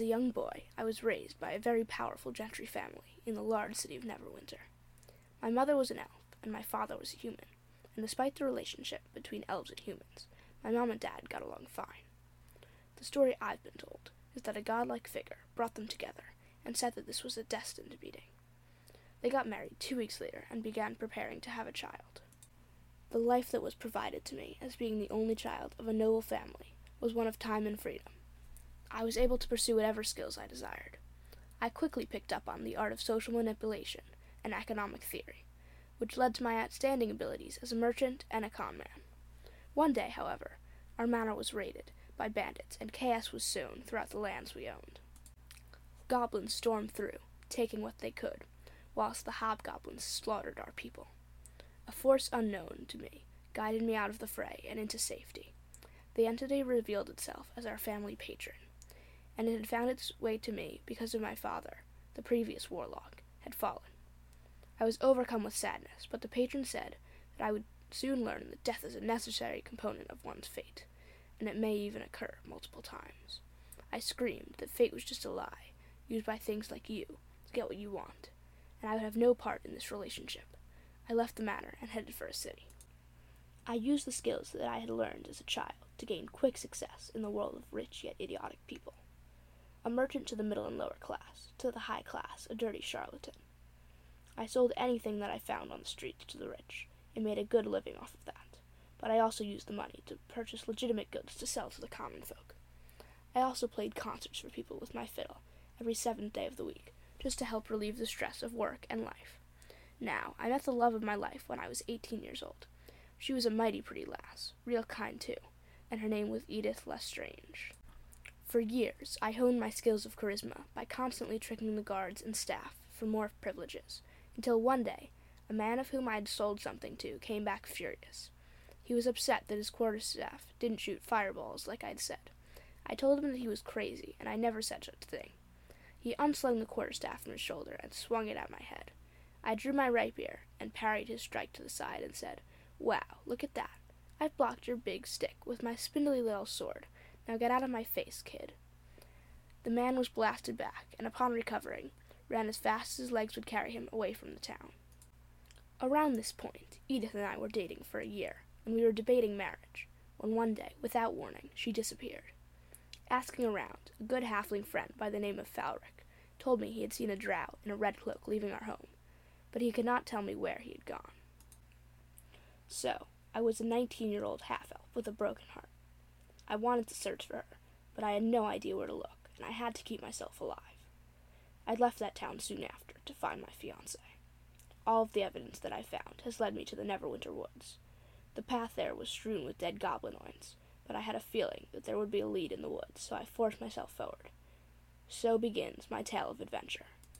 A young boy, I was raised by a very powerful gentry family in the large city of Neverwinter. My mother was an elf, and my father was a human, and despite the relationship between elves and humans, my mom and dad got along fine. The story I've been told is that a godlike figure brought them together and said that this was a destined meeting. They got married two weeks later and began preparing to have a child. The life that was provided to me as being the only child of a noble family was one of time and freedom. I was able to pursue whatever skills I desired. I quickly picked up on the art of social manipulation and economic theory, which led to my outstanding abilities as a merchant and a con man. One day, however, our manor was raided by bandits and chaos was sown throughout the lands we owned. Goblins stormed through, taking what they could, whilst the hobgoblins slaughtered our people. A force unknown to me guided me out of the fray and into safety. The entity revealed itself as our family patron, and it had found its way to me because of my father, the previous warlock, had fallen. I was overcome with sadness, but the patron said that I would soon learn that death is a necessary component of one's fate, and it may even occur multiple times. I screamed that fate was just a lie, used by things like you to get what you want, and I would have no part in this relationship. I left the manor and headed for a city. I used the skills that I had learned as a child to gain quick success in the world of rich yet idiotic people a merchant to the middle and lower class, to the high class, a dirty charlatan. I sold anything that I found on the streets to the rich, and made a good living off of that. But I also used the money to purchase legitimate goods to sell to the common folk. I also played concerts for people with my fiddle every seventh day of the week, just to help relieve the stress of work and life. Now, I met the love of my life when I was eighteen years old. She was a mighty pretty lass, real kind too, and her name was Edith Lestrange. For years, I honed my skills of charisma by constantly tricking the guards and staff for more privileges, until one day, a man of whom I had sold something to came back furious. He was upset that his quarterstaff didn't shoot fireballs like I'd said. I told him that he was crazy, and I never said such a thing. He unslung the quarterstaff from his shoulder and swung it at my head. I drew my rapier and parried his strike to the side and said, Wow, look at that. I've blocked your big stick with my spindly little sword, now get out of my face, kid. The man was blasted back, and upon recovering, ran as fast as his legs would carry him away from the town. Around this point, Edith and I were dating for a year, and we were debating marriage, when one day, without warning, she disappeared. Asking around, a good halfling friend by the name of Falric told me he had seen a drow in a red cloak leaving our home, but he could not tell me where he had gone. So, I was a nineteen year old half elf with a broken heart. I wanted to search for her, but I had no idea where to look, and I had to keep myself alive. I left that town soon after to find my fiancée. All of the evidence that I found has led me to the Neverwinter Woods. The path there was strewn with dead goblinoids, but I had a feeling that there would be a lead in the woods, so I forced myself forward. So begins my tale of adventure.